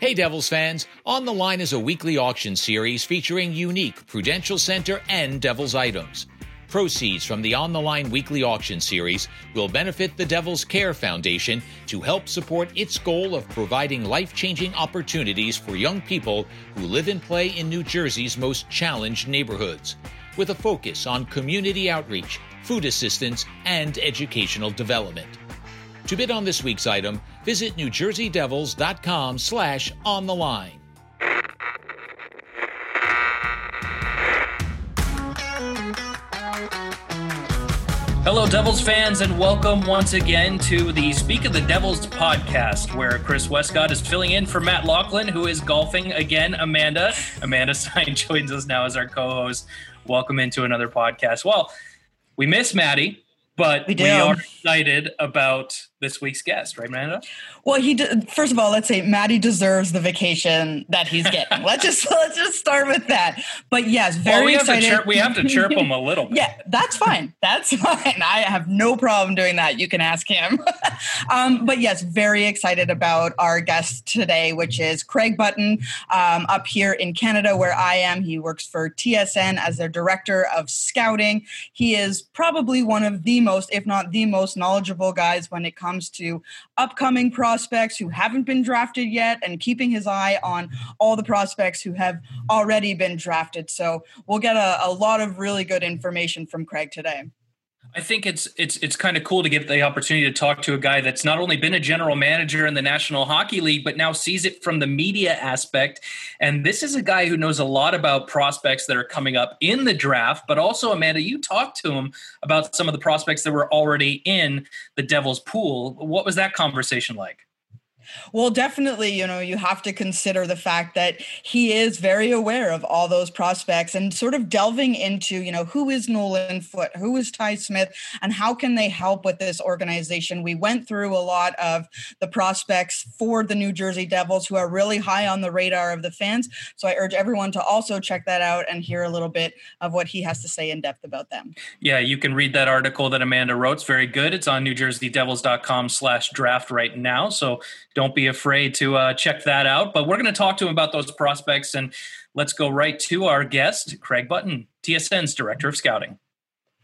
Hey Devils fans, On the Line is a weekly auction series featuring unique Prudential Center and Devils items. Proceeds from the On the Line weekly auction series will benefit the Devils Care Foundation to help support its goal of providing life changing opportunities for young people who live and play in New Jersey's most challenged neighborhoods, with a focus on community outreach, food assistance, and educational development. To bid on this week's item, visit NewJerseyDevils.com slash on the line. Hello, Devils fans, and welcome once again to the Speak of the Devils podcast, where Chris Westcott is filling in for Matt Loughlin, who is golfing again. Amanda, Amanda Stein joins us now as our co-host. Welcome into another podcast. Well, we miss Maddie, but we, we are excited about this week's guest, right, Amanda? Well, he de- first of all, let's say Maddie deserves the vacation that he's getting. let's just let's just start with that. But yes, very well, we excited. Have chirp, we have to chirp him a little. Bit. yeah, that's fine. That's fine. I have no problem doing that. You can ask him. um, but yes, very excited about our guest today, which is Craig Button, um, up here in Canada, where I am. He works for TSN as their director of scouting. He is probably one of the most, if not the most, knowledgeable guys when it comes to upcoming prospects who haven't been drafted yet and keeping his eye on all the prospects who have already been drafted. So we'll get a, a lot of really good information from Craig today. I think it's it's it's kind of cool to get the opportunity to talk to a guy that's not only been a general manager in the National Hockey League, but now sees it from the media aspect. And this is a guy who knows a lot about prospects that are coming up in the draft. But also, Amanda, you talked to him about some of the prospects that were already in the Devils pool. What was that conversation like? Well, definitely, you know, you have to consider the fact that he is very aware of all those prospects and sort of delving into, you know, who is Nolan Foote, who is Ty Smith, and how can they help with this organization. We went through a lot of the prospects for the New Jersey Devils who are really high on the radar of the fans. So I urge everyone to also check that out and hear a little bit of what he has to say in depth about them. Yeah, you can read that article that Amanda wrote. It's very good. It's on newjerseydevils.com slash draft right now. So don't be afraid to uh, check that out. But we're going to talk to him about those prospects, and let's go right to our guest, Craig Button, TSN's Director of Scouting.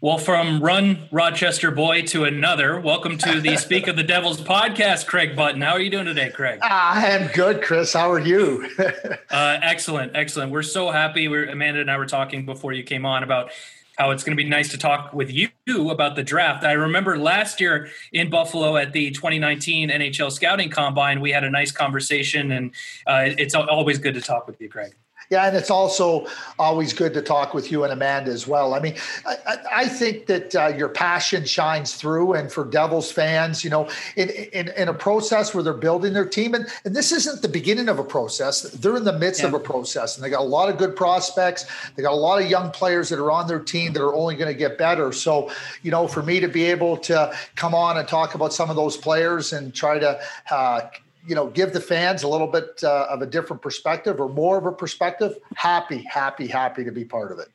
Well, from Run Rochester Boy to another, welcome to the Speak of the Devils podcast, Craig Button. How are you doing today, Craig? I am good, Chris. How are you? uh, excellent, excellent. We're so happy. We're, Amanda and I were talking before you came on about how it's going to be nice to talk with you about the draft. I remember last year in Buffalo at the 2019 NHL Scouting Combine, we had a nice conversation, and uh, it's always good to talk with you, Craig. Yeah, and it's also always good to talk with you and Amanda as well. I mean, I, I think that uh, your passion shines through, and for Devils fans, you know, in, in, in a process where they're building their team, and, and this isn't the beginning of a process. They're in the midst yeah. of a process, and they got a lot of good prospects. They got a lot of young players that are on their team that are only going to get better. So, you know, for me to be able to come on and talk about some of those players and try to uh, you know give the fans a little bit uh, of a different perspective or more of a perspective happy happy happy to be part of it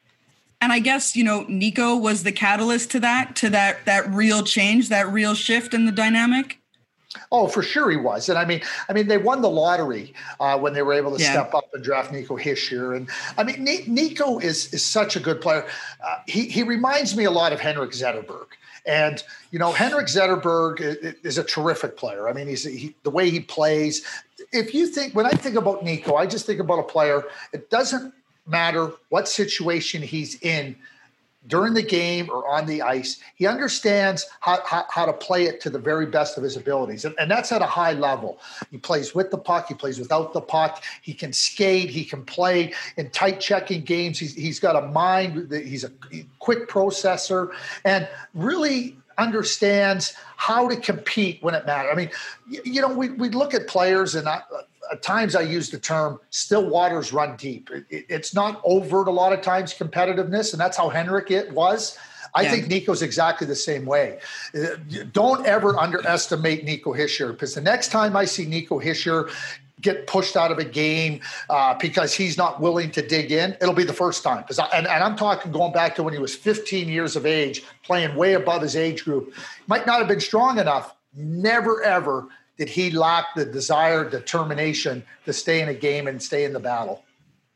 and i guess you know nico was the catalyst to that to that that real change that real shift in the dynamic Oh, for sure he was, and I mean, I mean, they won the lottery uh, when they were able to yeah. step up and draft Nico Hischier, and I mean, Nico is is such a good player. Uh, he he reminds me a lot of Henrik Zetterberg. And you know, Henrik Zetterberg is a terrific player. I mean, he's he, the way he plays. If you think when I think about Nico, I just think about a player. It doesn't matter what situation he's in during the game or on the ice. He understands how, how, how, to play it to the very best of his abilities. And, and, that's at a high level. He plays with the puck, he plays without the puck. He can skate, he can play in tight checking games. He's, he's got a mind, he's a quick processor, and really understands how to compete when it matters. I mean, you, know, we, we look at players and I, at times I use the term still waters run deep. It, it, it's not overt a lot of times competitiveness, and that's how Henrik it was. I yeah. think Nico's exactly the same way. Uh, don't ever underestimate Nico Hischier because the next time I see Nico Hischier get pushed out of a game uh, because he's not willing to dig in, it'll be the first time. Because and, and I'm talking going back to when he was 15 years of age, playing way above his age group. Might not have been strong enough. Never ever did he lack the desire, determination to stay in a game and stay in the battle.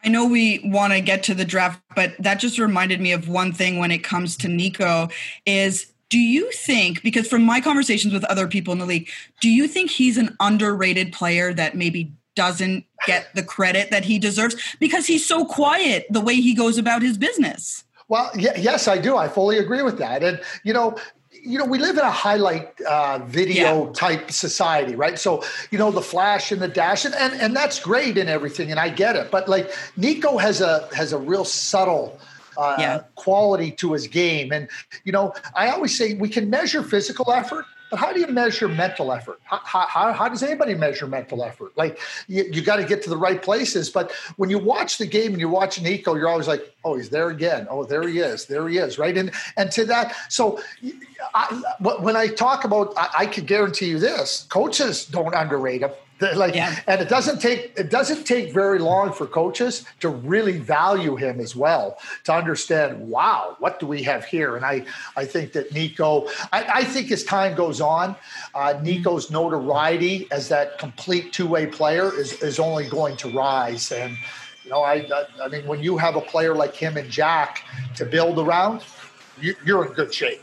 I know we want to get to the draft, but that just reminded me of one thing when it comes to Nico is do you think because from my conversations with other people in the league, do you think he's an underrated player that maybe doesn't get the credit that he deserves because he's so quiet the way he goes about his business? Well, yes, I do. I fully agree with that. And, you know, you know, we live in a highlight uh, video yeah. type society, right? So, you know, the flash and the dash, and, and and that's great and everything, and I get it. But like Nico has a has a real subtle uh, yeah. quality to his game, and you know, I always say we can measure physical effort, but how do you measure mental effort? How, how, how does anybody measure mental effort? Like you, you got to get to the right places. But when you watch the game and you watch Nico, you're always like, oh, he's there again. Oh, there he is. There he is. Right. And and to that, so I, when I talk about, I, I can guarantee you this: coaches don't underrate him like yeah. and it doesn't take it doesn't take very long for coaches to really value him as well to understand wow what do we have here? And i i think that nico i, I think as time goes on uh, nico's notoriety as that complete two-way player is is only going to rise. And you know i i mean when you have a player like him and jack to build around you, you're in good shape.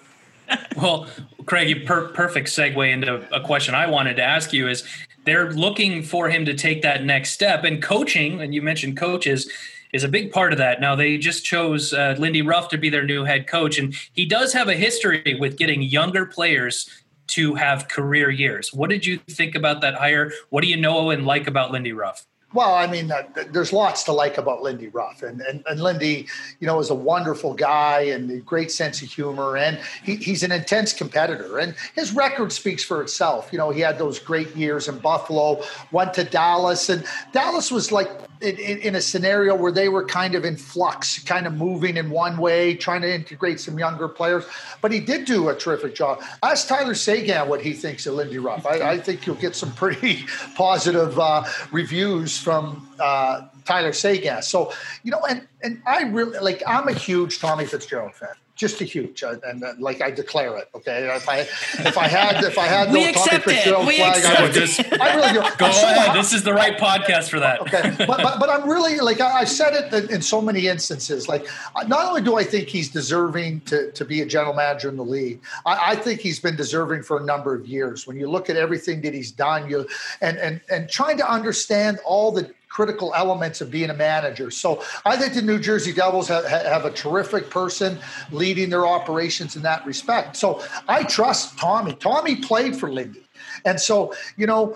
Well, Craig, per- perfect segue into a question I wanted to ask you is they're looking for him to take that next step. And coaching, and you mentioned coaches, is a big part of that. Now they just chose uh, Lindy Ruff to be their new head coach, and he does have a history with getting younger players to have career years. What did you think about that hire? What do you know and like about Lindy Ruff? Well, I mean, uh, there's lots to like about Lindy Ruff, and, and and Lindy, you know, is a wonderful guy and a great sense of humor, and he, he's an intense competitor, and his record speaks for itself. You know, he had those great years in Buffalo, went to Dallas, and Dallas was like in, in, a scenario where they were kind of in flux, kind of moving in one way, trying to integrate some younger players. But he did do a terrific job. Ask Tyler Seguin what he thinks of Lindy Ruff. I, I think you'll get some pretty positive uh, reviews from uh, Tyler Seguin. So, you know, and and I really like. I'm a huge Tommy Fitzgerald fan just a huge, uh, and uh, like I declare it. Okay, if I if I had if I had no Tommy Fitzgerald flag, I would just I really. Go I'm ahead. So, this is the right podcast for that. Okay, but but, but I'm really like I, have said it in so many instances. Like not only do I think he's deserving to to be a general manager in the league, I, I think he's been deserving for a number of years. When you look at everything that he's done, you and and and trying to understand all the critical elements of being a manager. So I think the New Jersey Devils have, have, a terrific person leading their operations in that respect. So I trust Tommy. Tommy played for Lindy. And so, you know,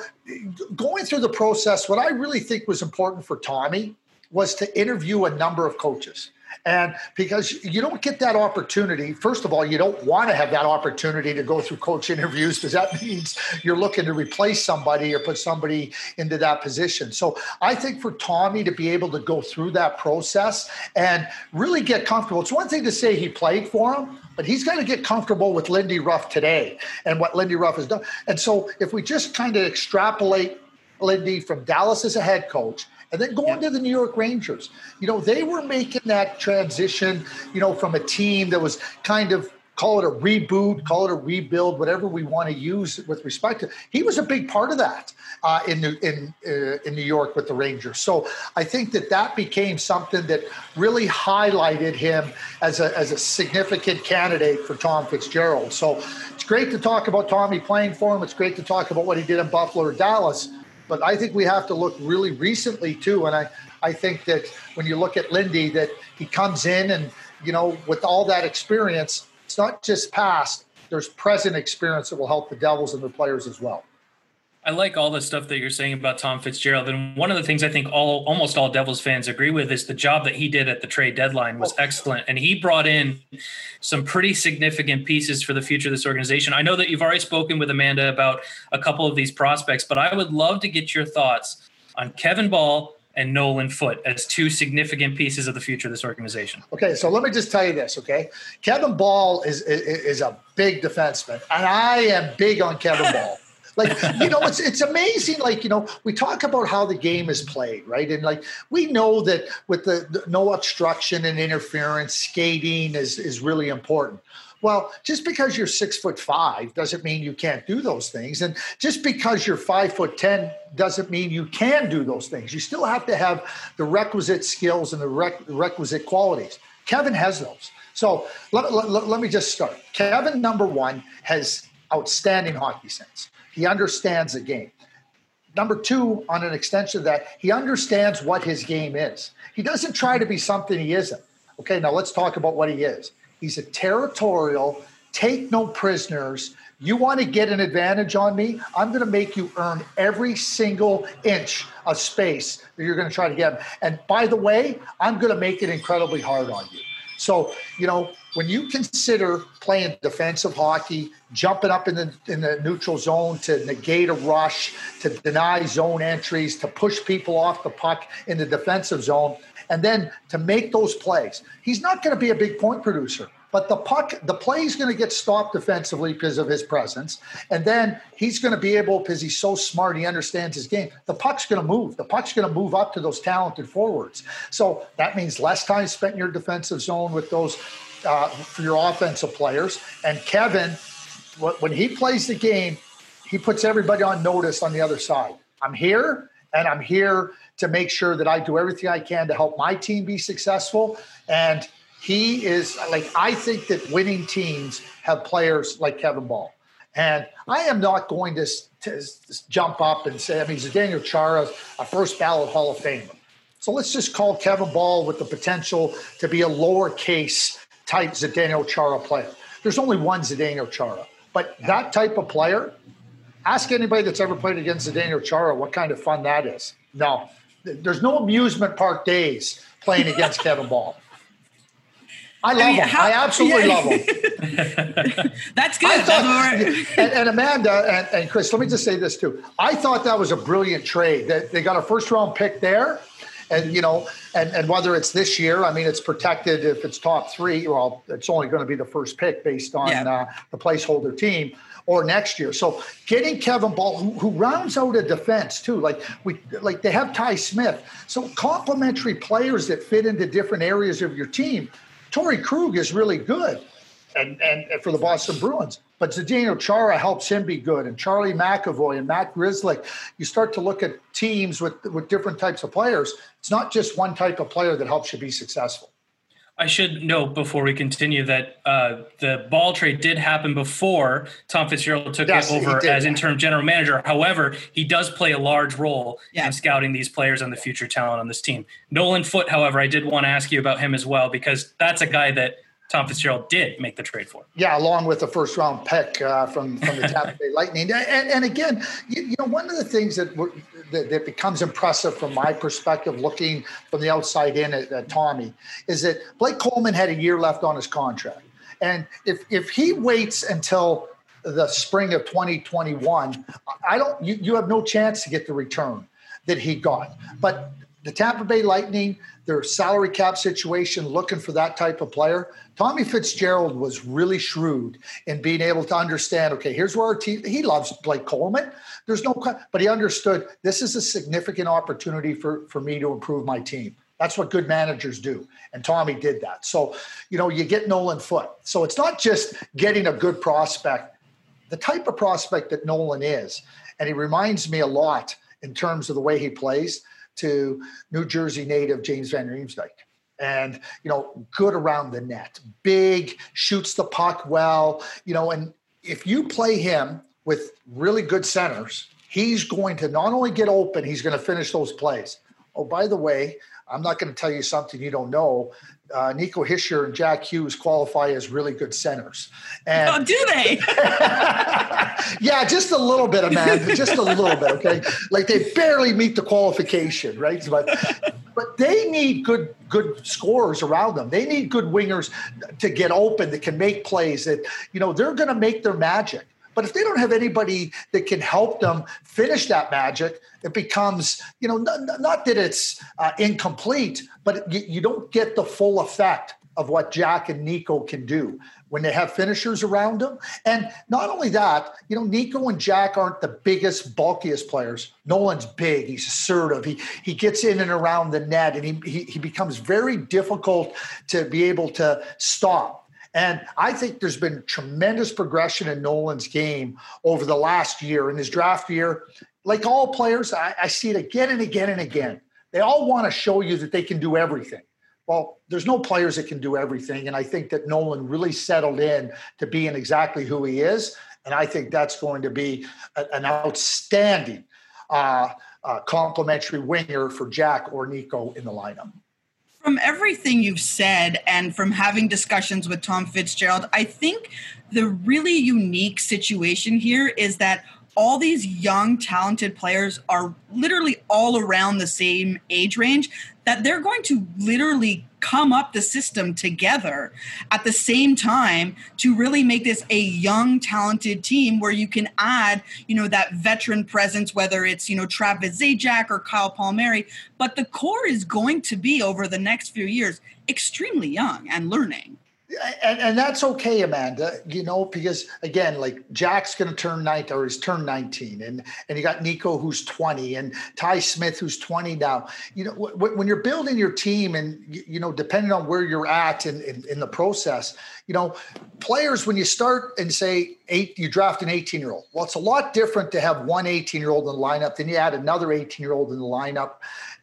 going through the process, what I really think was important for Tommy was to interview a number of coaches. And because you don't get that opportunity, first of all, you don't want to have that opportunity to go through coach interviews because that means you're looking to replace somebody or put somebody into that position. So I think for Tommy to be able to go through that process and really get comfortable, it's one thing to say he played for him, but he's got to get comfortable with Lindy Ruff today and what Lindy Ruff has done. And so if we just kind of extrapolate Lindy from Dallas as a head coach and then going yeah. to the New York Rangers. You know, they were making that transition, you know, from a team that was kind of call it a reboot, call it a rebuild, whatever we want to use with respect to. He was a big part of that uh, in New, in uh, in New York with the Rangers. So I think that that became something that really highlighted him as a as a significant candidate for Tom Fitzgerald. So it's great to talk about Tommy playing for him. It's great to talk about what he did in Buffalo or Dallas. But I think we have to look really recently too. And I, I think that when you look at Lindy, that he comes in and, you know, with all that experience, it's not just past, there's present experience that will help the Devils and the players as well. I like all the stuff that you're saying about Tom Fitzgerald. And one of the things I think all almost all Devils fans agree with is the job that he did at the trade deadline was oh. excellent. And he brought in some pretty significant pieces for the future of this organization. I know that you've already spoken with Amanda about a couple of these prospects, but I would love to get your thoughts on Kevin Bahl and Nolan Foote as two significant pieces of the future of this organization. Okay, so let me just tell you this, okay? Kevin Bahl is, is, is a big defenseman, and I am big on Kevin Bahl. Like, you know, it's it's amazing. Like, you know, we talk about how the game is played, right? And like we know that with the, the no obstruction and interference, skating is is really important. Well, just because you're six foot five doesn't mean you can't do those things. And just because you're five foot 10 doesn't mean you can do those things. You still have to have the requisite skills and the requisite qualities. Kevin has those. So let, let, let me just start. Kevin, number one, has outstanding hockey sense. He understands the game. Number two, on an extension of that, he understands what his game is. He doesn't try to be something he isn't. Okay, now let's talk about what he is. He's a territorial, take no prisoners. You want to get an advantage on me? I'm going to make you earn every single inch of space that you're going to try to get. And by the way, I'm going to make it incredibly hard on you. So, you know, when you consider playing defensive hockey, jumping up in the in the neutral zone to negate a rush, to deny zone entries, to push people off the puck in the defensive zone, and then to make those plays. He's not going to be a big point producer, but the puck, the play is going to get stopped defensively because of his presence. And then he's going to be able, because he's so smart, he understands his game. The puck's going to move. The puck's going to move up to those talented forwards. So that means less time spent in your defensive zone with those uh, for your offensive players. And Kevin, when he plays the game, he puts everybody on notice on the other side. I'm here and I'm here to make sure that I do everything I can to help my team be successful. And he is like, I think that winning teams have players like Kevin Bahl. And I am not going to, to jump up and say, I mean, he's a Daniel Chara, a first ballot Hall of Famer. So let's just call Kevin Bahl with the potential to be a lowercase type Zdeno Chara player. There's only one Zdeno Chara, but that type of player, ask anybody that's ever played against Zdeno Chara what kind of fun that is. No, there's no amusement park days playing against Kevin Bahl. I love I mean, him. How, I absolutely yeah. love him. That's good. Thought, and, and, Amanda and, and, Chris, let me just say this too. I thought that was a brilliant trade. That they got a first round pick there, and you know, and, and whether it's this year, I mean, it's protected if it's top three. Well, it's only going to be the first pick based on yeah. uh, the placeholder team or next year. So getting Kevin Bahl, who, who, rounds out a defense too, like we like they have Ty Smith. So complementary players that fit into different areas of your team. Torey Krug is really good, and and for the Boston Bruins. But Zdeno Chara helps him be good, and Charlie McAvoy and Matt Grzelcyk. You start to look at teams with with different types of players. It's not just one type of player that helps you be successful. I should note before we continue that uh, the Bahl trade did happen before Tom Fitzgerald took yes, it over as interim general manager. However, he does play a large role yeah. in scouting these players and the future talent on this team. Nolan Foote, however, I did want to ask you about him as well because that's a guy that Tom Fitzgerald did make the trade for. Yeah, along with the first round pick uh, from from the Tampa Bay Lightning. And, and again, you, you, know, one of the things that, that, that becomes impressive from my perspective, looking from the outside in at, at Tommy, is that Blake Coleman had a year left on his contract, and if if he waits until the spring of 2021, I don't. You, you have no chance to get the return that he got. But the Tampa Bay Lightning, their salary cap situation, looking for that type of player. Tommy Fitzgerald was really shrewd in being able to understand. Okay, here's where our team. He loves Blake Coleman. There's no, but he understood this is a significant opportunity for for me to improve my team. That's what good managers do. And Tommy did that. So, you know, you get Nolan Foote. So it's not just getting a good prospect, the type of prospect that Nolan is. And he reminds me a lot in terms of the way he plays to New Jersey native James Van Riemsdyk. And, you know, good around the net, big, shoots the puck well, you know, and if you play him with really good centers, he's going to not only get open, he's going to finish those plays. Oh, by the way, I'm not going to tell you something you don't know. Uh, Nico Hischier and Jack Hughes qualify as really good centers. And oh, do they? yeah, just a little bit, Amanda, just a little bit. Okay, like they barely meet the qualification, right? But but they need good good scorers around them. They need good wingers to get open that can make plays. That you know they're going to make their magic. But if they don't have anybody that can help them finish that magic, it becomes, you know, not, that it's uh, incomplete, but you, you, don't get the full effect of what Jack and Nico can do when they have finishers around them. And not only that, you know, Nico and Jack aren't the biggest, bulkiest players. Nolan's big, he's assertive, he he gets in and around the net, and he he, he becomes very difficult to be able to stop. And I think there's been tremendous progression in Nolan's game over the last year. In his draft year, like all players, I, I see it again and again and again. They all want to show you that they can do everything. Well, there's no players that can do everything. And I think that Nolan really settled in to being exactly who he is. And I think that's going to be a, an outstanding uh, uh, complementary winger for Jack or Nico in the lineup. From everything you've said and from having discussions with Tom Fitzgerald, I think the really unique situation here is that all these young, talented players are literally all around the same age range that they're going to literally come up the system together at the same time to really make this a young talented team where you can add you know that veteran presence whether it's you know Travis Zajac or Kyle Palmieri. But the core is going to be over the next few years extremely young and learning and, and that's okay, Amanda. You know, because again, like Jack's going to turn 19 or he's turned 19, and and you got Nico who's 20, and Ty Smith who's 20 now. You know, w- when you're building your team, and you know, depending on where you're at in, in, in the process, you know, players when you start and say eight, you draft an 18 year old. Well, it's a lot different to have one 18 year old in the lineup, then you add another 18 year old in the lineup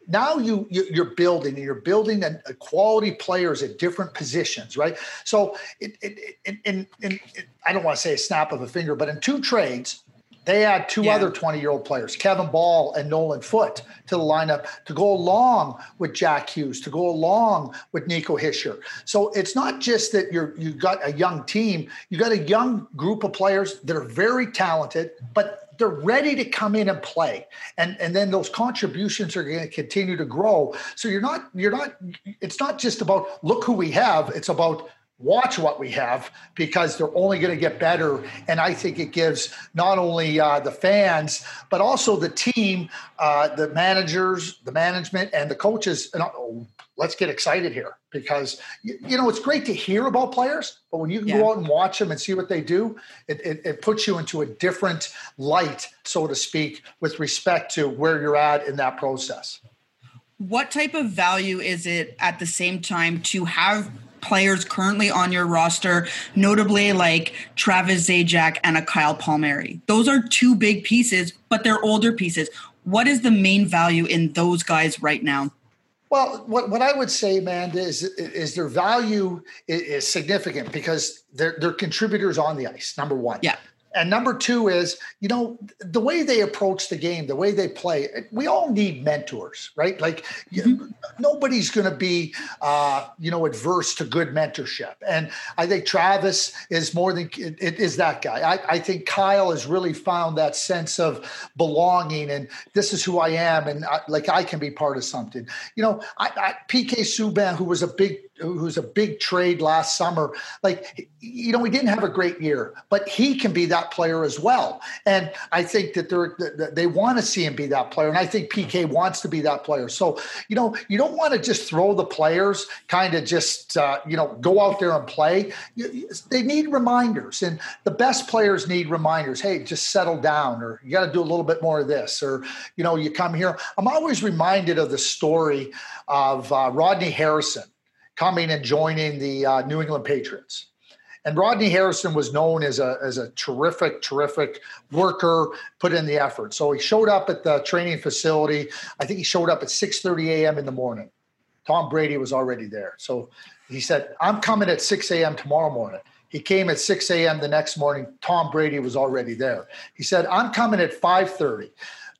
now you, you are building and you're building a, a, quality players at different positions right so it, it, it, in, in, i don't want to say a snap of a finger but in two trades they had two yeah. other 20 year old players kevin bahl and nolan foote to the lineup to go along with jack hughes to go along with nico hischier so it's not just that you're you got a young team you got a young group of players that are very talented but they're ready to come in and play. And and then those contributions are going to continue to grow. So you're not you're not it's not just about look who we have it's about watch what we have because they're only going to get better. And i think it gives not only uh, the fans but also the team uh, the managers the management and the coaches. And oh, let's get excited here because you know it's great to hear about players but when you can yeah. go out and watch them and see what they do it, it, it, puts you into a different light so to speak with respect to where you're at in that process. What type of value is it at the same time to have players currently on your roster, notably like Travis Zajac and a Kyle Palmieri. Those are two big pieces, but they're older pieces. What is the main value in those guys right now? Well, what, what I would say, Amanda, is is their value is, is significant because they're they're contributors on the ice. Number one, yeah. And number two is, you know, the way they approach the game, the way they play. We all need mentors, right? Like mm-hmm. nobody's going to be, uh, you know, adverse to good mentorship. And I think Travis is more than it is that guy. I, I think Kyle has really found that sense of belonging, and this is who I am, and I, like I can be part of something. You know, I, I, PK Subban, who was a big who's a big trade last summer. Like, you know, he didn't have a great year, but he can be that player as well. And I think that they're they want to see him be that player, and I think PK wants to be that player. So, you know, you don't want to just throw the players, kind of just uh, you know go out there and play. They need reminders, and the best players need reminders. Hey, just settle down, or you got to do a little bit more of this, or you know, you come here. I'm always reminded of the story of uh, Rodney Harrison coming and joining the uh, New England Patriots. And Rodney Harrison was known as a, as a terrific, terrific worker, put in the effort. So he showed up at the training facility. I think he showed up at 6:30 a.m. in the morning. Tom Brady was already there. So he said, I'm coming at 6 a.m. tomorrow morning. He came at 6 a.m. the next morning. Tom Brady was already there. He said, I'm coming at five 5:30.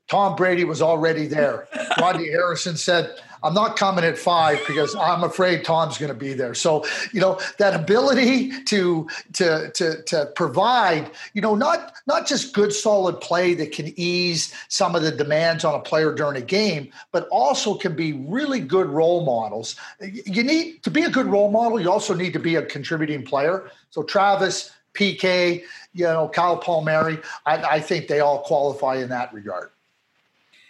Tom Brady was already there. Rodney Harrison said, I'm not coming at five because I'm afraid Tom's going to be there. So, you know, that ability to to to to provide, you know, not not just good solid play that can ease some of the demands on a player during a game, but also can be really good role models. You need to be a good role model, you also need to be a contributing player. So Travis, PK, you know, Kyle Palmieri, I, I think they all qualify in that regard.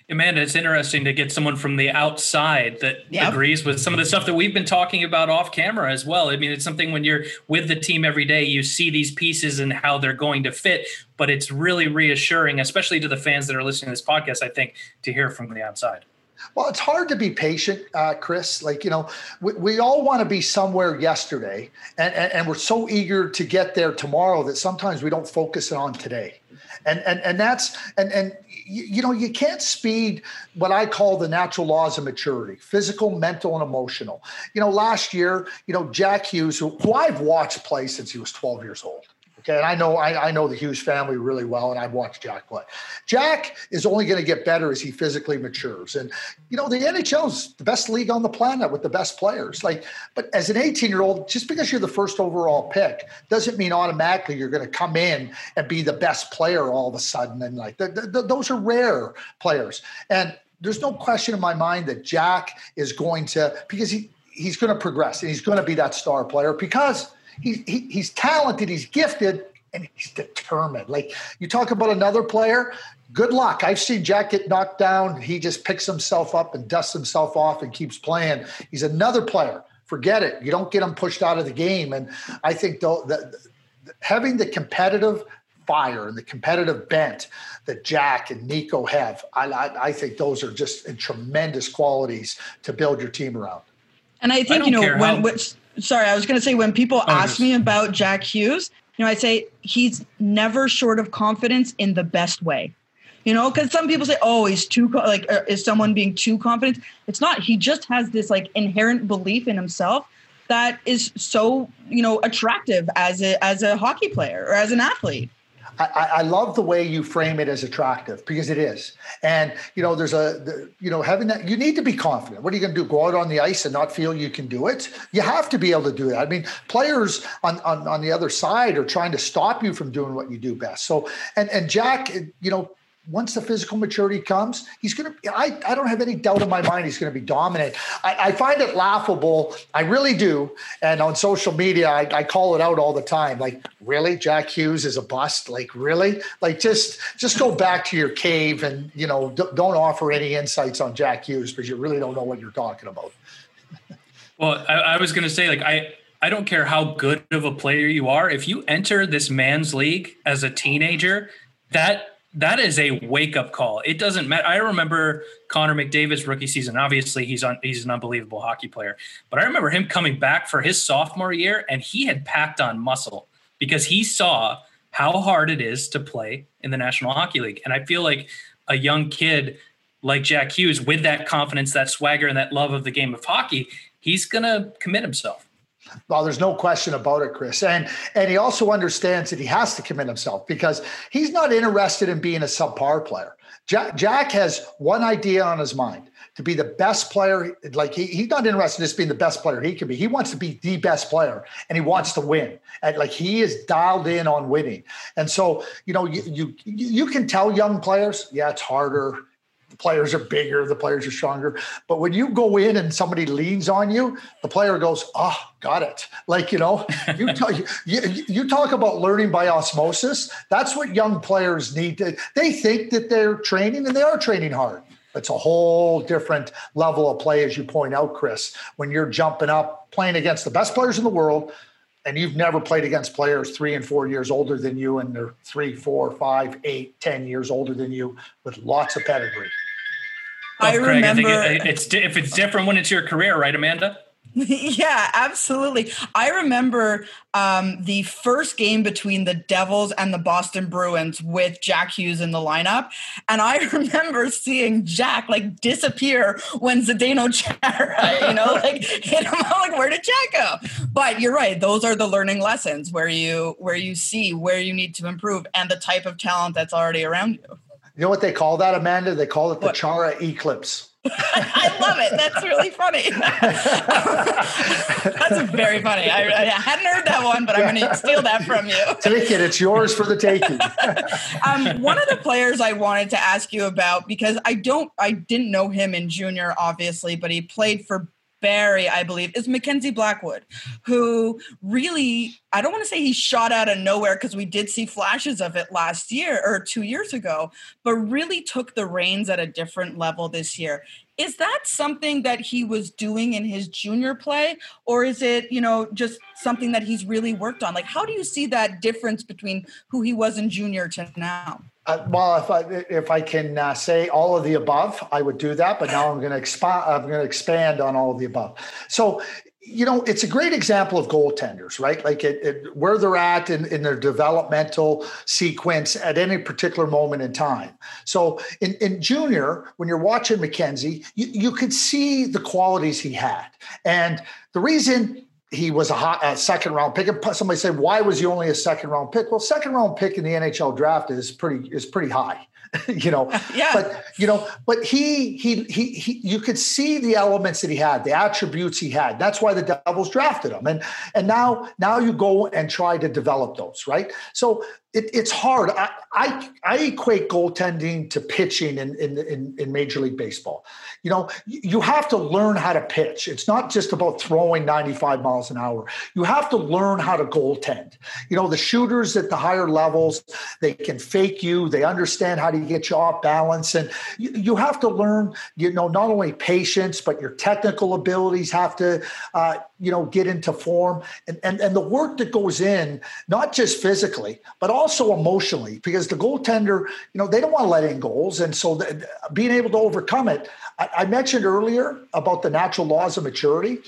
Amanda, it's interesting to get someone from the outside that yep. agrees with some of the stuff that we've been talking about off camera as well. I mean, it's something when you're with the team every day, you see these pieces and how they're going to fit, but it's really reassuring, especially to the fans that are listening to this podcast, I think, to hear from the outside. Well, it's hard to be patient, uh, Chris. Like, you know, we, we all want to be somewhere yesterday, and, and, and we're so eager to get there tomorrow that sometimes we don't focus on today and and and that's and and you, you know you can't speed what I call the natural laws of maturity, physical, mental, and emotional. You know, last year, you know, Jack Hughes, who, who I've watched play since he was 12 years old. Okay, and I know I, I know the Hughes family really well, and I've watched Jack play. Jack is only going to get better as he physically matures, and you know the NHL is the best league on the planet with the best players. Like, but as an 18 year old, just because you're the first overall pick doesn't mean automatically you're going to come in and be the best player all of a sudden. And like, the, the, those are rare players, and there's no question in my mind that Jack is going to because he he's going to progress and he's going to be that star player because he, he, he's talented, he's gifted, and he's determined. Like you talk about another player, good luck. I've seen Jack get knocked down. He just picks himself up and dusts himself off and keeps playing. He's another player. Forget it. You don't get him pushed out of the game. And I think though that having the competitive fire and the competitive bent that Jack and Nico have, I, I, I think those are just tremendous qualities to build your team around. And I think I you know when how- which sorry, I was going to say when people oh, ask me about Jack Hughes, you know, I say he's never short of confidence in the best way. You know, because some people say, "Oh, he's too like uh, is someone being too confident?" It's not. He just has this like inherent belief in himself that is so you know attractive as a as a hockey player or as an athlete. I, I, love the way you frame it as attractive because it is. And you know, there's a the, you know having that. You need to be confident. What are you going to do? Go out on the ice and not feel you can do it? You have to be able to do that. I mean, players on on, on the other side are trying to stop you from doing what you do best. So, and and Jack, you know, once the physical maturity comes, he's going to, I, I don't have any doubt in my mind he's going to be dominant. I, I, find it laughable. I really do. And on social media, I, I, call it out all the time. Like, really? Jack Hughes is a bust? Like, really? Like, just, just go back to your cave and, you know, d- don't offer any insights on Jack Hughes because you really don't know what you're talking about. well, I, I was going to say, like, I, I don't care how good of a player you are. If you enter this man's league as a teenager, that that is a wake up call. It doesn't matter. I remember Connor McDavid's rookie season. Obviously, he's on he's an unbelievable hockey player. But I remember him coming back for his sophomore year and he had packed on muscle because he saw how hard it is to play in the National Hockey League. And I feel like a young kid like Jack Hughes with that confidence, that swagger and that love of the game of hockey, he's going to commit himself. Well, there's no question about it, Chris. And and he also understands that he has to commit himself because he's not interested in being a subpar player. Jack, Jack has one idea on his mind to be the best player. Like he, he's not interested in just being the best player he can be. He wants to be the best player and he wants to win. And like he is dialed in on winning. And so, you know, you you you can tell young players, yeah, it's harder the players are bigger, the players are stronger. But when you go in and somebody leans on you, the player goes, "Oh, got it." Like you know, you talk, you, you talk about learning by osmosis. That's what young players need to. They think that they're training, and they are training hard. It's a whole different level of play, as you point out, Chris. When you're jumping up, playing against the best players in the world, and you've never played against players three and four years older than you, and they're three, four, five, eight, ten years older than you with lots of pedigree. I Craig, remember I think it, it's if it's different when it's your career, right, Amanda? yeah, absolutely. I remember um, the first game between the Devils and the Boston Bruins with Jack Hughes in the lineup, and I remember seeing Jack like disappear when Zdeno Chara, you know, like hit him. I'm like, where did Jack go? But you're right; those are the learning lessons where you where you see where you need to improve and the type of talent that's already around you. You know what they call that, Amanda? They call it the what? Chara eclipse. I love it. That's really funny. That's very funny. I, I, hadn't heard that one, but I'm going to steal that from you. Take it. It's yours for the taking. um, one of the players I wanted to ask you about because I don't, I didn't know him in junior, obviously, but he played for Barrie, I believe, is Mackenzie Blackwood, who really, I don't want to say he shot out of nowhere because we did see flashes of it last year or two years ago, but really took the reins at a different level this year. Is that something that he was doing in his junior play, or is it, you know, just something that he's really worked on? Like, how do you see that difference between who he was in junior to now? Uh, well, if I if I can uh, say all of the above, I would do that. But now I'm going to expand. I'm going to expand on all of the above. So, you know, it's a great example of goaltenders, right? Like it, it, where they're at in, in their developmental sequence at any particular moment in time. So, in, in junior, when you're watching Mackenzie, you, you could see the qualities he had, and the reason he was a, hot, a second round pick. And somebody said, "Why was he only a second round pick?" Well, second round pick in the NHL draft is pretty is pretty high. you know yeah but you know but he, he he he you could see the elements that he had the attributes he had that's why the devils drafted him and and now now you go and try to develop those right so it, it's hard. I, I, I equate goaltending to pitching in, in, in in Major League Baseball. You know, you have to learn how to pitch. It's not just about throwing 95 miles an hour. You have to learn how to goaltend. You know, the shooters at the higher levels, they can fake you. They understand how to get you off balance, and you, you have to learn. You know, not only patience, but your technical abilities have to. Uh, you know get into form. And, and and the work that goes in not just physically but also emotionally because the goaltender you know they don't want to let in goals. And so the, being able to overcome it I, I, mentioned earlier about the natural laws of maturity.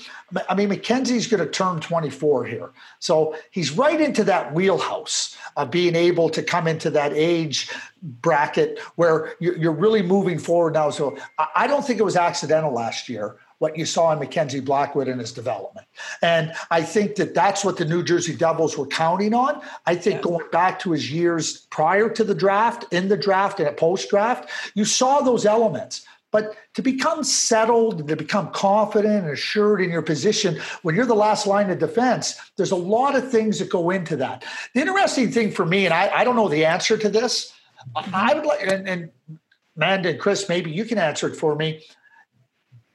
I mean mackenzie's going to turn 24 here. So he's right into that wheelhouse of being able to come into that age bracket where you're, really moving forward now. So I don't think it was accidental last year what you saw in Mackenzie Blackwood in his development. And I think that that's what the New Jersey Devils were counting on. I think going back to his years prior to the draft, in the draft, and at post draft, you saw those elements. But to become settled, to become confident and assured in your position when you're the last line of defense, there's a lot of things that go into that. The interesting thing for me, and I, I don't know the answer to this, I would like, and, and Manda and Chris, maybe you can answer it for me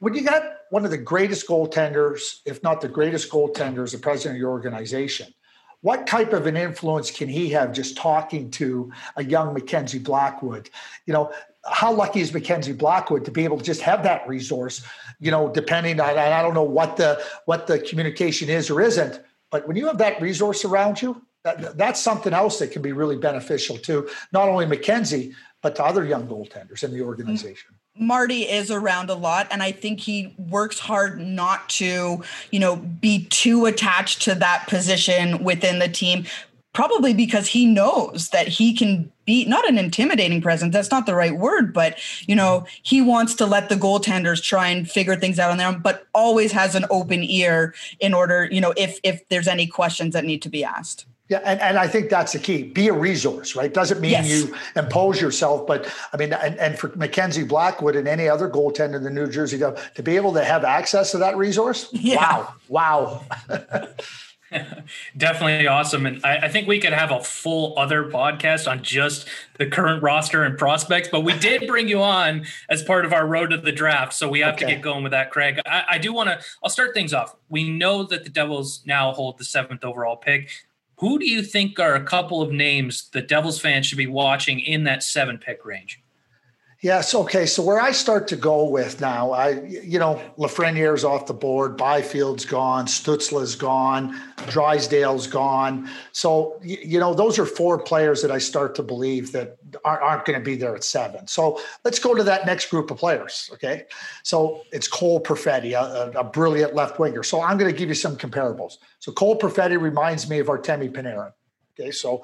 when you got one of the greatest goaltenders, if not the greatest goaltenders, the president of your organization, what type of an influence can he have just talking to a young Mackenzie Blackwood? You know, how lucky is Mackenzie Blackwood to be able to just have that resource? You know, depending on I don't know what the what the communication is or isn't, but when you have that resource around you, that, that's something else that can be really beneficial to not only Mackenzie but to other young goaltenders in the mm. organization. Marty is around a lot and I think he works hard not to, you know, be too attached to that position within the team probably because he knows that he can be not an intimidating presence that's not the right word but you know he wants to let the goaltenders try and figure things out on their own but always has an open ear in order you know if if there's any questions that need to be asked yeah, and, and I think that's the key. Be a resource, right? Doesn't mean yes. you impose yourself, but I mean, and, and for Mackenzie Blackwood and any other goaltender in the New Jersey to, to be able to have access to that resource, yeah. wow, wow. Definitely awesome. And I, I, think we could have a full other podcast on just the current roster and prospects, but we did bring you on as part of our road to the draft. So we have okay. to get going with that, Craig. I, I do want to, I'll start things off. We know that the Devils now hold the seventh overall pick. Who do you think are a couple of names that Devils fans should be watching in that seven pick range? Yes. Okay. So where I start to go with now, I you know Lafreniere's off the board, Byfield's gone, Stutzle's gone, Drysdale's gone. So you know those are four players that I start to believe that aren't, aren't going to be there at seven. So let's go to that next group of players. Okay. So it's Cole Perfetti, a, a brilliant left winger. So I'm going to give you some comparables. So Cole Perfetti reminds me of Artemi Panarin. Okay. So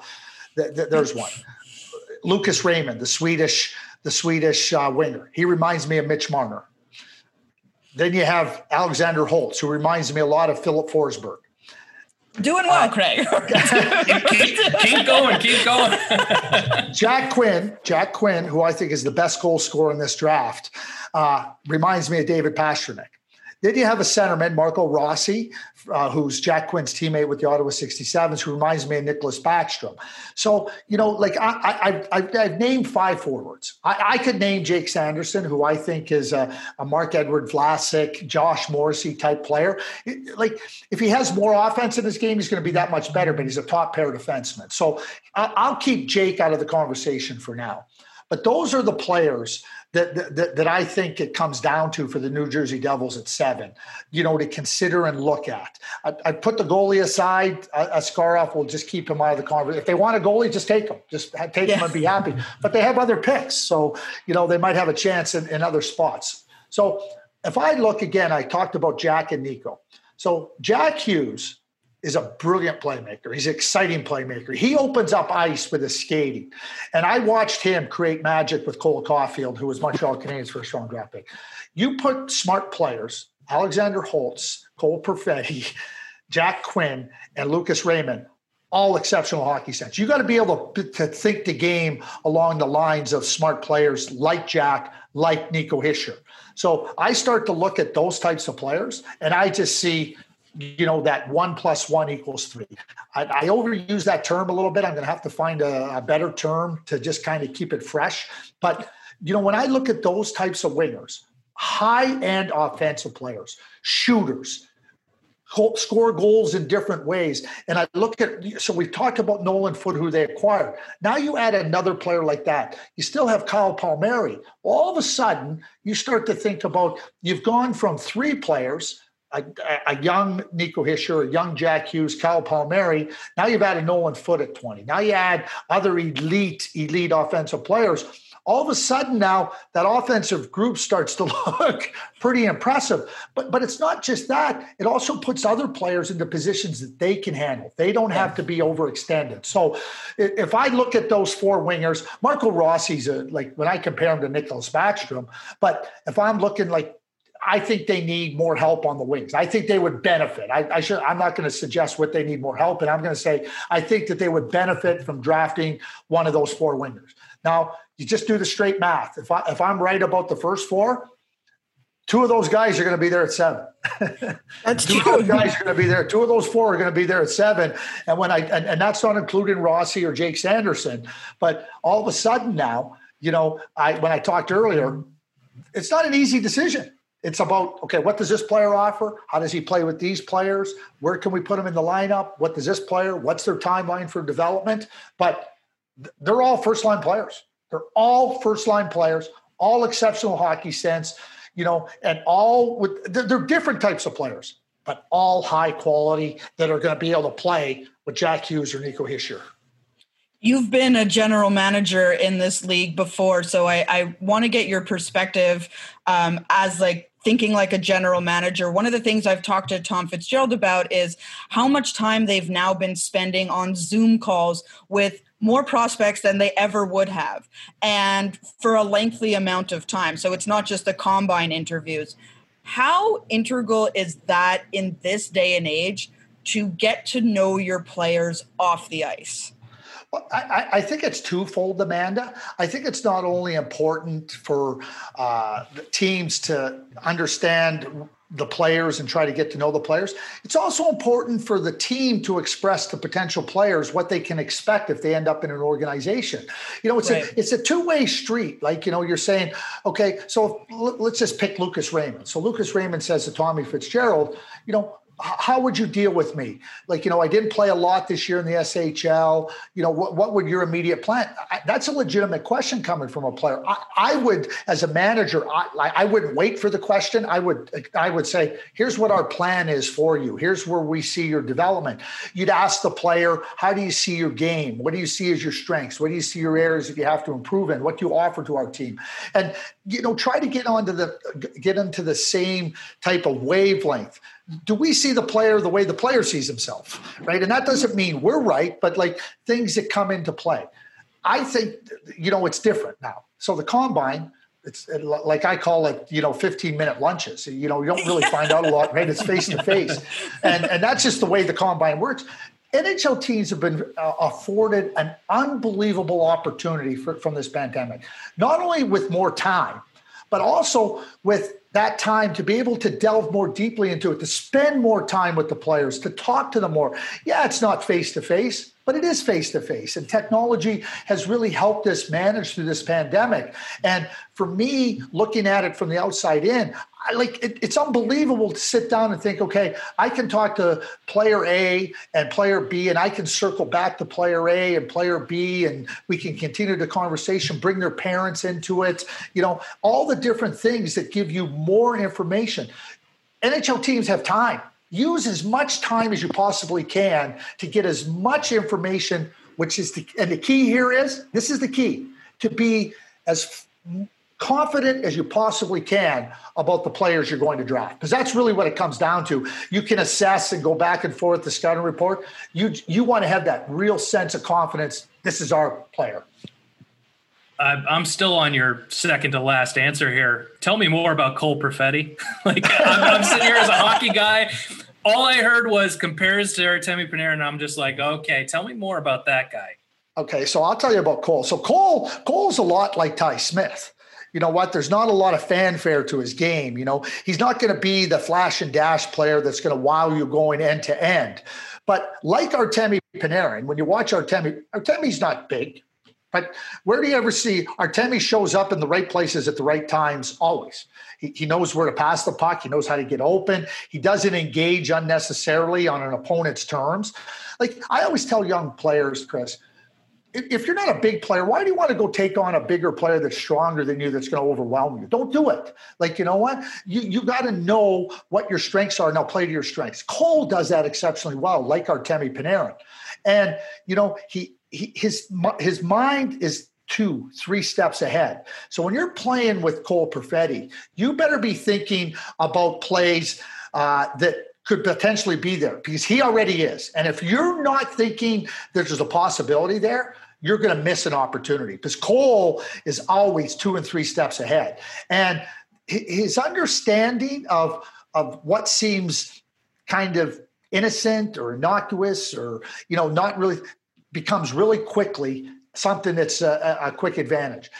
th- th- there's one. Lucas Raymond, the Swedish the Swedish uh, winger. He reminds me of Mitch Marner. Then you have Alexander Holtz, who reminds me a lot of Filip Forsberg. Doing well, uh, Craig. keep, keep, going, keep going. Jack Quinn, Jack Quinn, who I think is the best goal scorer in this draft, uh, reminds me of David Pastrnak. Then you have a centerman, Marco Rossi, uh, who's Jack Quinn's teammate with the Ottawa 67s, who reminds me of Nicklas Backstrom. So, you know, like I, I, I, have named five forwards. I, I, could name Jake Sanderson, who I think is a, a Marc-Edouard Vlasic, Josh Morrissey type player. It, like, if he has more offense in his game, he's going to be that much better, but he's a top pair defenseman. So I'll keep Jake out of the conversation for now. But those are the players that, that, that I think it comes down to for the New Jersey Devils at seven, you know, to consider and look at. I, I put the goalie aside. A, Askarov will just keep him out of the conversation. If they want a goalie, just take him. Just take him and be happy. But they have other picks. So, you know, they might have a chance in, in other spots. So if I look again, I talked about Jack and Nico. So Jack Hughes is a brilliant playmaker. He's an exciting playmaker. He opens up ice with his skating. And I watched him create magic with Cole Caufield, who was Montreal Canadiens' first round draft pick. You put smart players, Alexander Holtz, Cole Perfetti, Jack Quinn, and Lucas Raymond, all exceptional hockey sense. You got to be able to, to think the game along the lines of smart players like Jack, like Nico Hischier. So I start to look at those types of players and I just see – you know that one plus one equals three. I, I overuse that term a little bit. I'm going to have to find a, a better term to just kind of keep it fresh. But you know when i look at those types of wingers high end offensive players shooters score goals in different ways and i look at so we've talked about nolan Foote, who they acquired. Now you add another player like that you still have kyle palmieri. All of a sudden you start to think about you've gone from three players a, a, young Nico Hischier, a young Jack Hughes, Kyle Palmieri. Now you've added Nolan Foote at 20. Now you add other elite, elite offensive players. All of a sudden now that offensive group starts to look pretty impressive. But but it's not just that. It also puts other players into positions that they can handle. They don't have to be overextended. So if I look at those four wingers, Marco Rossi's a, like when I compare him to Nicklas Backstrom, but if I'm looking like I think they need more help on the wings. I think they would benefit. I, I should. I'm not going to suggest what they need more help, and I'm going to say I think that they would benefit from drafting one of those four wingers. Now, you just do the straight math. If I if I'm right about the first four, two of those guys are going to be there at seven. That's two true. of those guys are going to be there. Two of those four are going to be there at seven. And when I and, and that's not including Rossi or Jake Sanderson. But all of a sudden now, you know, I when I talked earlier, it's not an easy decision it's about okay what does this player offer? How does he play with these players? Where can we put him in the lineup? What does this player what's their timeline for development? But they're all first line players. They're all first line players all exceptional hockey sense you know and all with they're, different types of players but all high quality that are going to be able to play with jack hughes or nico hischier You've been a general manager in this league before, so I, I want to get your perspective um, as like thinking like a general manager. One of the things I've talked to Tom Fitzgerald about is how much time they've now been spending on Zoom calls with more prospects than they ever would have, and for a lengthy amount of time. So it's not just the combine interviews. How integral is that in this day and age to get to know your players off the ice? Well, I, I, think it's twofold, Amanda. I think it's not only important for uh, teams to understand the players and try to get to know the players. It's also important for the team to express to potential players what they can expect if they end up in an organization. You know, it's right. a it's a two way street. Like you know, you're saying, okay, so let's just pick Lucas Raymond. So Lucas Raymond says to Tommy Fitzgerald, you know, how would you deal with me? Like, you know, I didn't play a lot this year in the SHL. You know, what, what would your immediate plan? I, that's a legitimate question coming from a player. I, I would, as a manager, I, I wouldn't wait for the question. I would, I would say, here's what our plan is for you. Here's where we see your development. You'd ask the player, how do you see your game? What do you see as your strengths? What do you see your areas that you have to improve in? What do you offer to our team? And you know, try to get onto the get into the same type of wavelength do we see the player the way the player sees himself right? And that doesn't mean we're right but like things that come into play. I think you know it's different now. So the combine it's like i call it you know 15 minute lunches. You know you don't really find out a lot right? It's face to face and and that's just the way the combine works. NHL teams have been uh, afforded an unbelievable opportunity for, from this pandemic, not only with more time, but also with that time to be able to delve more deeply into it, to spend more time with the players, to talk to them more. Yeah, it's not face to face, but it is face to face. And technology has really helped us manage through this pandemic. And for me, looking at it from the outside in, I like it, it's unbelievable to sit down and think, okay, I can talk to player A and player B, and I can circle back to player A and player B, and we can continue the conversation, bring their parents into it, you know, all the different things that give you more information. NHL teams have time use as much time as you possibly can to get as much information which is the and the key here is this is the key to be as confident as you possibly can about the players you're going to draft. Because that's really what it comes down to. You can assess and go back and forth the scouting report. You you want to have that real sense of confidence this is our player I'm still on your second to last answer here. Tell me more about Cole Perfetti. like I'm, I'm, sitting here as a hockey guy. All I heard was compares to Artemi Panarin, and I'm just like, okay, tell me more about that guy. Okay, so I'll tell you about Cole. So Cole, Cole's a lot like Ty Smith. You know what? There's not a lot of fanfare to his game. You know, he's not going to be the flash and dash player that's going to wow you going end to end. But like Artemi Panarin, when you watch Artemi, Artemi's not big. But where do you ever see Artemi shows up in the right places at the right times always? He, he knows where to pass the puck. He knows how to get open. He doesn't engage unnecessarily on an opponent's terms. Like I always tell young players, Chris, if you're not a big player, why do you want to go take on a bigger player that's stronger than you that's going to overwhelm you? Don't do it. Like, you know what? You you got to know what your strengths are. Now play to your strengths. Cole does that exceptionally well, like Artemi Panarin. And, you know, he his his mind is two, three steps ahead. So when you're playing with Cole Perfetti, you better be thinking about plays uh, that could potentially be there because he already is. And if you're not thinking there's a possibility there, you're going to miss an opportunity because Cole is always two and three steps ahead. And his understanding of of what seems kind of innocent or innocuous or you know not really becomes really quickly something that's a, a quick advantage.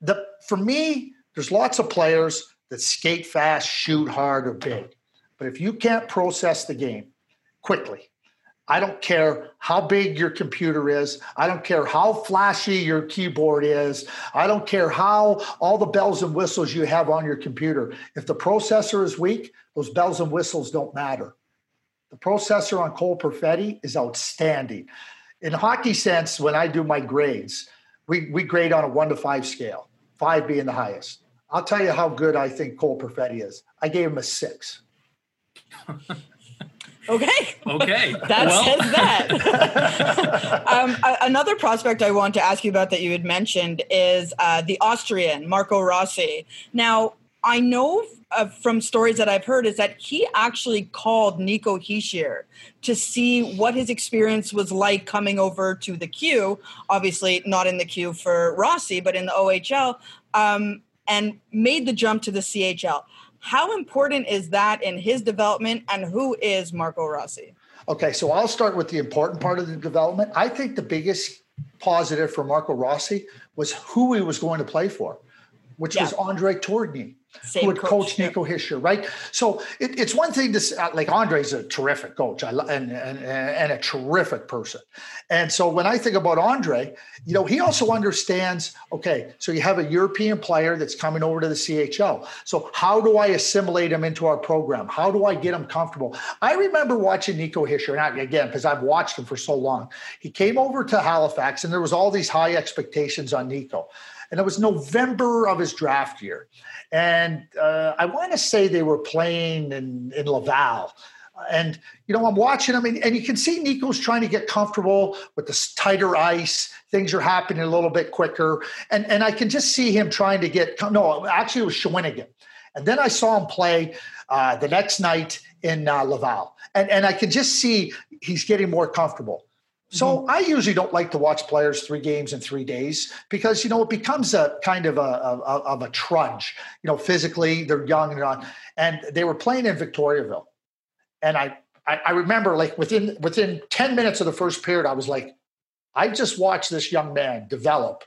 The for me, there's lots of players that skate fast, shoot hard, or big. But if you can't process the game quickly, I don't care how big your computer is. I don't care how flashy your keyboard is. I don't care how all the bells and whistles you have on your computer. If the processor is weak, those bells and whistles don't matter. The processor on Cole Perfetti is outstanding in hockey sense, when I do my grades, we, we grade on a one to five scale, five being the highest. I'll tell you how good I think Cole Perfetti is. I gave him a six. Okay. Okay. that well. says that. um, another prospect I want to ask you about that you had mentioned is uh, the Austrian Marco Rossi. Now, I know uh, from stories that I've heard is that he actually called Nico Hischier to see what his experience was like coming over to the Q. Obviously, not in the Q for Rossi, but in the OHL, um, and made the jump to the CHL. How important is that in his development, and who is Marco Rossi? Okay, so I'll start with the important part of the development. I think the biggest positive for Marco Rossi was who he was going to play for, which yeah. was Andre Tourigny. Same who would coach, coach Nico yeah. Hischier, right? So it, it's one thing to uh, like Andre's a terrific coach I, and, and and a terrific person, and so when I think about Andre, you know, he also understands. Okay, so you have a European player that's coming over to the CHL. So how do I assimilate him into our program? How do I get him comfortable? I remember watching Nico Hischier, and again because I've watched him for so long. He came over to Halifax, and there was all these high expectations on Nico, and it was November of his draft year and uh, I want to say they were playing in, in Laval. And, you know, I'm watching them, and, and you can see Nico's trying to get comfortable with this tighter ice. Things are happening a little bit quicker. And, and I can just see him trying to get, no, actually, it was Shawinigan. And then I saw him play uh, the next night in uh, Laval. And, and I can just see he's getting more comfortable. So mm-hmm. I usually don't like to watch players three games in three days because you know it becomes a kind of a, a of a trudge. You know, physically they're young and on, and they were playing in Victoriaville, and I, I I remember like within within ten minutes of the first period, I was like, I just watched this young man develop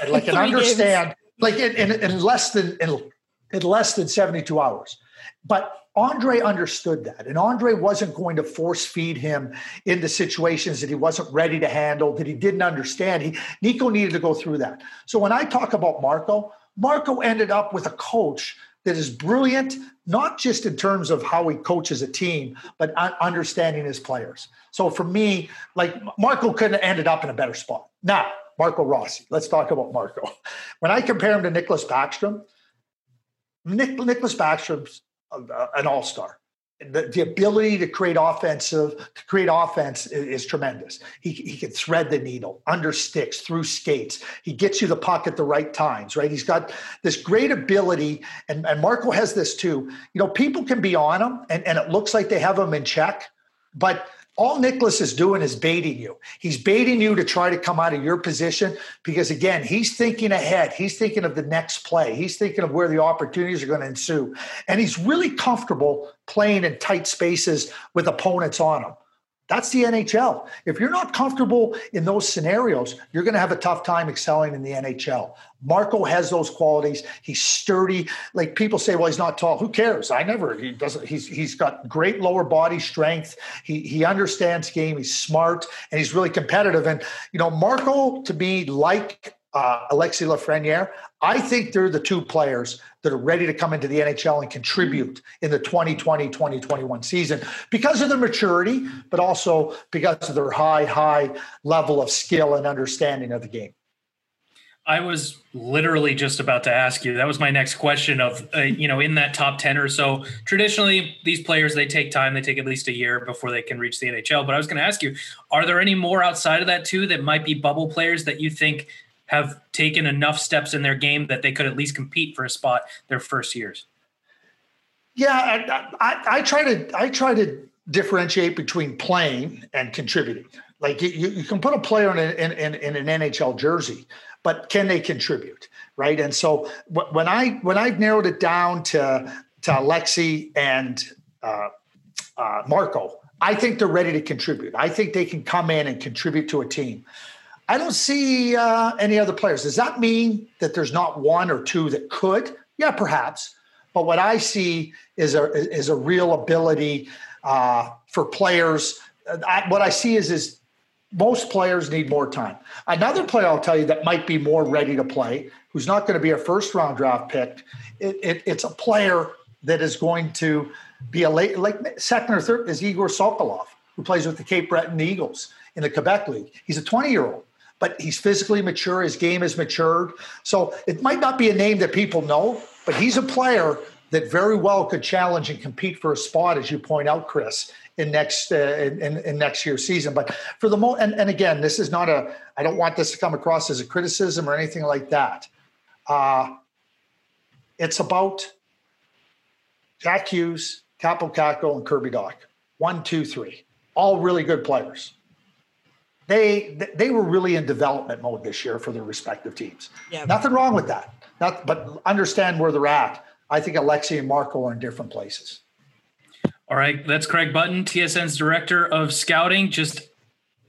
and like and understand. Games. like in, in, in less than in, in less than 72 hours. But Andre understood that. And Andre wasn't going to force feed him into situations that he wasn't ready to handle, that he didn't understand. He, Nico needed to go through that. So when I talk about Marco, Marco ended up with a coach that is brilliant, not just in terms of how he coaches a team, but understanding his players. So for me, like Marco couldn't have ended up in a better spot. Now, Marco Rossi, let's talk about Marco. When I compare him to Nicklas Backstrom, Nick, Nicklas Backstrom's an all star. The, the, ability to create offensive to create offense is, is, tremendous. He, he can thread the needle under sticks through skates. He gets you the puck at the right times, right? He's got this great ability, and, and Marco has this too. You know, people can be on him, and, and it looks like they have him in check, but all Nicklas is doing is baiting you. He's baiting you to try to come out of your position because, again, he's thinking ahead. He's thinking of the next play. He's thinking of where the opportunities are going to ensue. And he's really comfortable playing in tight spaces with opponents on him. That's the NHL. If you're not comfortable in those scenarios, you're going to have a tough time excelling in the NHL. Marco has those qualities. He's sturdy. Like people say, well, he's not tall. Who cares? I never. He doesn't. He's he's got great lower body strength. He he understands game. He's smart and he's really competitive. And you know, Marco to me, like uh, Alexis Lafreniere, I think they're the two players that are ready to come into the NHL and contribute in the 2020 2021 season because of their maturity, but also because of their high, high level of skill and understanding of the game. I was literally just about to ask you. That was my next question. Of uh, you know, in that top ten or so, traditionally these players they take time. They take at least a year before they can reach the NHL. But I was going to ask you, are there any more outside of that too that might be bubble players that you think have taken enough steps in their game that they could at least compete for a spot their first years? Yeah, I, I, I try to I try to differentiate between playing and contributing. Like you, you can put a player in, a, in, in, in an NHL jersey, but can they contribute, right? And so when I when I've narrowed it down to to Alexi and uh, uh, Marco, I think they're ready to contribute. I think they can come in and contribute to a team. I don't see uh, any other players. Does that mean that there's not one or two that could? Yeah, perhaps. But what I see is a is a real ability uh, for players. I, what I see is is most players need more time. Another player I'll tell you that might be more ready to play, who's not going to be a first round draft pick. It, it, it's a player that is going to be a late, like second or third is Igor Sokolov, who plays with the Cape Breton Eagles in the Quebec League. He's a 20 year old but he's physically mature. His game has matured. So it might not be a name that people know, but he's a player that very well could challenge and compete for a spot, as you point out, Chris, in next uh, in, in, next year's season. But for the moment, and, and again, this is not a. I don't want this to come across as a criticism or anything like that. Uh, it's about Jack Hughes, Kaapo Kakko, and Kirby Dach. One, two, three. All really good players they they were really in development mode this year for their respective teams. Yeah. Nothing wrong with that. Not, but understand where they're at. I think Alexi and Marco are in different places. All right, that's Craig Button, TSN's director of scouting. Just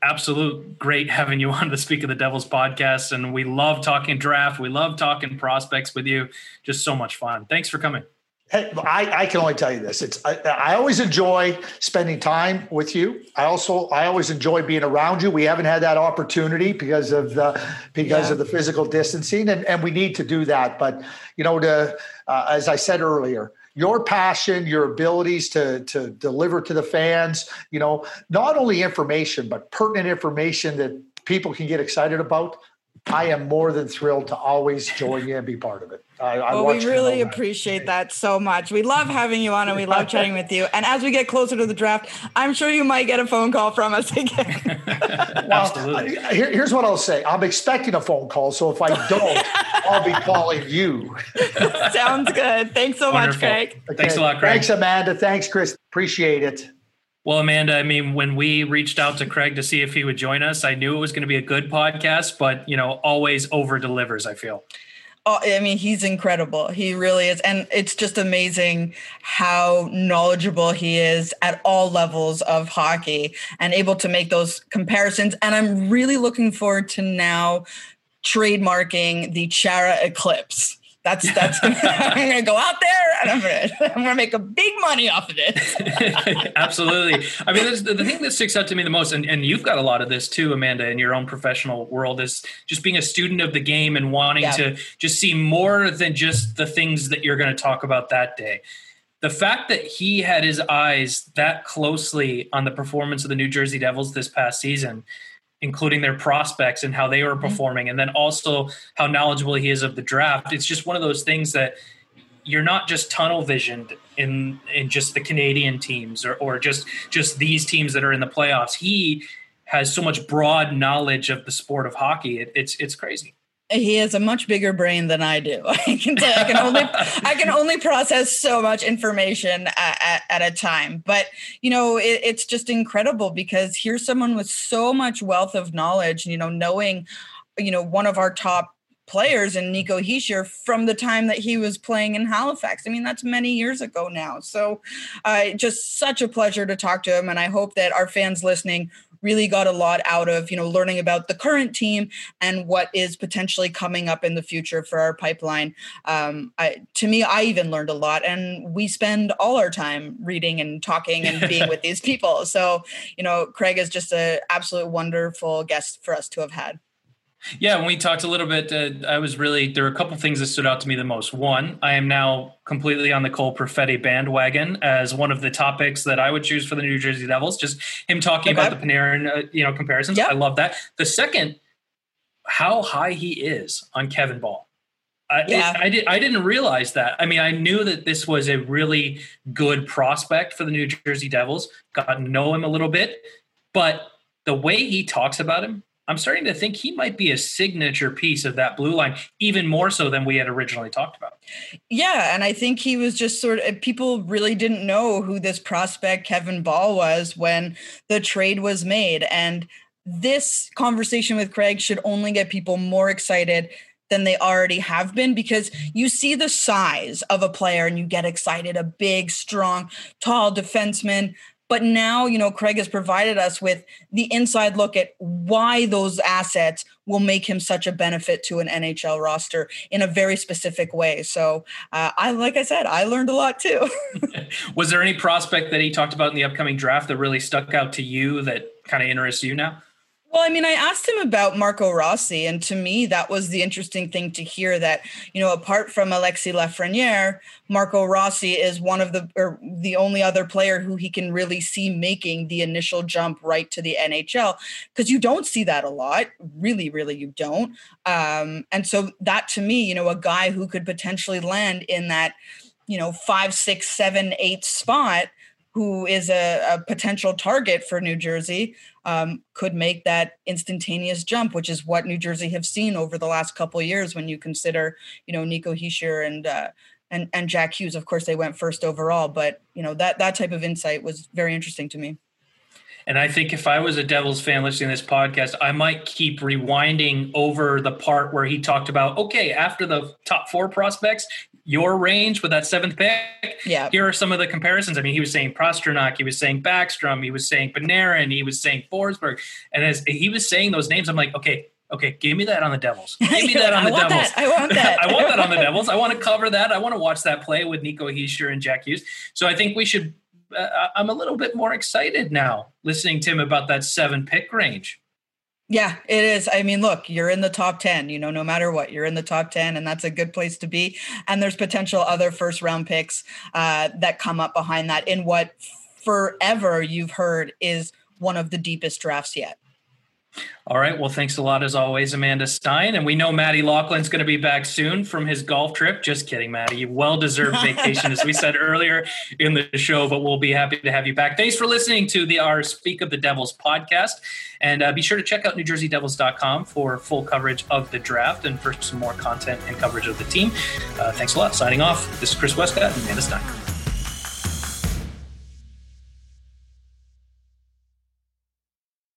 absolute great having you on to speak of the Devils podcast, and we love talking draft. We love talking prospects with you. Just so much fun. Thanks for coming. Hey, I, I, can only tell you this. It's I, I, always enjoy spending time with you. I also I always enjoy being around you. We haven't had that opportunity because of the because yeah. of the physical distancing, and, and we need to do that. But you know, to uh, as I said earlier, your passion, your abilities to to deliver to the fans, you know, not only information but pertinent information that people can get excited about. I am more than thrilled to always join you and be part of it. I, I well, we really appreciate that. that so much. We love having you on and we love chatting with you. And as we get closer to the draft, I'm sure you might get a phone call from us again. well, Absolutely. Here, here's what I'll say I'm expecting a phone call. So if I don't, I'll be calling you. Sounds good. Thanks so Wonderful. much, Craig. Okay. Thanks a lot, Craig. Thanks, Amanda. Thanks, Chris. Appreciate it. Well, Amanda, I mean, when we reached out to Craig to see if he would join us, I knew it was going to be a good podcast, but you know, always over delivers, I feel. Oh, I mean, he's incredible. He really is. And it's just amazing how knowledgeable he is at all levels of hockey and able to make those comparisons. And I'm really looking forward to now trademarking the Chara Eclipse. That's that's I'm gonna go out there and I'm gonna I'm gonna make a big money off of it. Absolutely. I mean, the, the thing that sticks out to me the most, and, and you've got a lot of this too, Amanda, in your own professional world, is just being a student of the game and wanting yeah. to just see more than just the things that you're going to talk about that day. The fact that he had his eyes that closely on the performance of the New Jersey Devils this past season including their prospects and how they were performing, and then also how knowledgeable he is of the draft. It's just one of those things that you're not just tunnel visioned in in just the Canadian teams or or just just these teams that are in the playoffs. He has so much broad knowledge of the sport of hockey. It, it's it's crazy he has a much bigger brain than I do. I can tell, I can only I can only process so much information at, at, at a time. But you know, it, it's just incredible because here's someone with so much wealth of knowledge. You know, knowing, you know, one of our top players in Nico Hischier from the time that he was playing in Halifax. I mean, that's many years ago now. So, uh, just such a pleasure to talk to him, and I hope that our fans listening really got a lot out of you know learning about the current team and what is potentially coming up in the future for our pipeline. Um, I, to me i even learned a lot and we spend all our time reading and talking and being with these people. So you know craig is just an absolute wonderful guest for us to have had yeah, when we talked a little bit, uh, I was really there were a couple things that stood out to me the most. One, I am now completely on the Cole Perfetti bandwagon as one of the topics that I would choose for the New Jersey Devils. Just him talking okay. about the Panarin, uh, you know, comparisons. I love that. The second, how high he is on Kevin Bahl. I, yeah. It, I, did, I didn't realize that. I mean, I knew that this was a really good prospect for the New Jersey Devils. Got to know him a little bit, but the way he talks about him I'm starting to think he might be a signature piece of that blue line, even more so than we had originally talked about. Yeah, and I think he was just sort of people really didn't know who this prospect Kevin Bahl was when the trade was made. And this conversation with Craig should only get people more excited than they already have been because you see the size of a player and you get excited a big, strong, tall defenseman but now, you know, Craig has provided us with the inside look at why those assets will make him such a benefit to an NHL roster in a very specific way. So, uh, I, like I said, I learned a lot too. Was there any prospect that he talked about in the upcoming draft that really stuck out to you that kind of interests you now? Well, I mean, I asked him about Marco Rossi, and to me, that was the interesting thing to hear that, you know, apart from Alexis Lafreniere, Marco Rossi is one of the or the only other player who he can really see making the initial jump right to the NHL because you don't see that a lot, really, really, you don't. Um, and so that to me, you know, a guy who could potentially land in that, you know, five, six, seven, eight spot who is a, a, potential target for New Jersey, um, could make that instantaneous jump, which is what New Jersey have seen over the last couple years. When you consider, you know, Nico Hischier and uh, and and Jack Hughes, of course, they went first overall, but you know that that type of insight was very interesting to me. And I think if I was a Devils fan listening to this podcast, I might keep rewinding over the part where he talked about, okay, after the top four prospects, your range with that seventh pick. Yeah. Here are some of the comparisons. I mean, he was saying Pastrnak, he was saying Backstrom, he was saying Panarin, he was saying Forsberg. And as he was saying those names, I'm like, okay, okay, give me that on the Devils. Give me that on the Devils. That. I want that. I want that on the Devils. I want to cover that. I want to watch that play with Nico Hischier and Jack Hughes. So I think we should. Uh, I'm a little bit more excited now listening to him about that seven pick range. Yeah, it is. I mean, look, you're in the top 10, you know, no matter what, you're in the top 10, and that's a good place to be. And there's potential other first round picks uh, that come up behind that in what forever you've heard is one of the deepest drafts yet. All right. Well, thanks a lot as always, Amanda Stein. And we know Matty Loughlin's going to be back soon from his golf trip. Just kidding, Matty. Well deserved vacation, as we said earlier in the show, but we'll be happy to have you back. Thanks for listening to the our Speak of the Devils podcast. And uh, be sure to check out NewJerseyDevils.com for full coverage of the draft and for some more content and coverage of the team. Uh, thanks a lot. Signing off. This is Chris Westcott and Amanda Stein.